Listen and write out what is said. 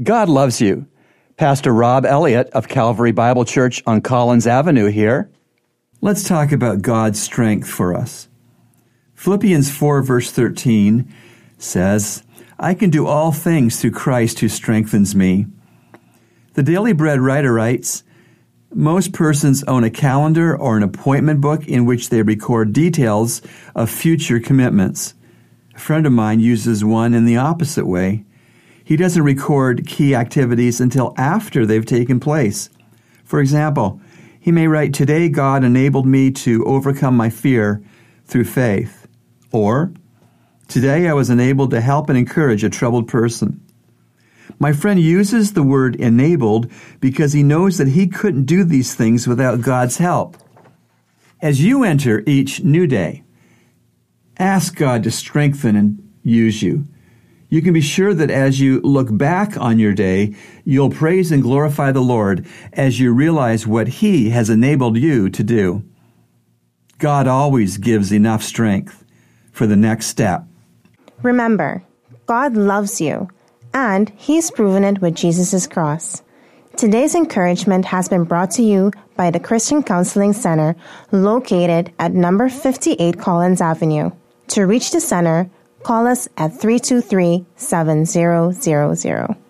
God loves you. Pastor Rob Elliott of Calvary Bible Church on Collins Avenue here. Let's talk about God's strength for us. Philippians 4 verse 13 says, I can do all things through Christ who strengthens me. The Daily Bread writer writes, most persons own a calendar or an appointment book in which they record details of future commitments. A friend of mine uses one in the opposite way. He doesn't record key activities until after they've taken place. For example, he may write, Today God enabled me to overcome my fear through faith. Or, Today I was enabled to help and encourage a troubled person. My friend uses the word enabled because he knows that he couldn't do these things without God's help. As you enter each new day, ask God to strengthen and use you. You can be sure that as you look back on your day, you'll praise and glorify the Lord as you realize what He has enabled you to do. God always gives enough strength for the next step. Remember, God loves you, and He's proven it with Jesus' cross. Today's encouragement has been brought to you by the Christian Counseling Center located at number 58 Collins Avenue. To reach the center, call us at 323 7000.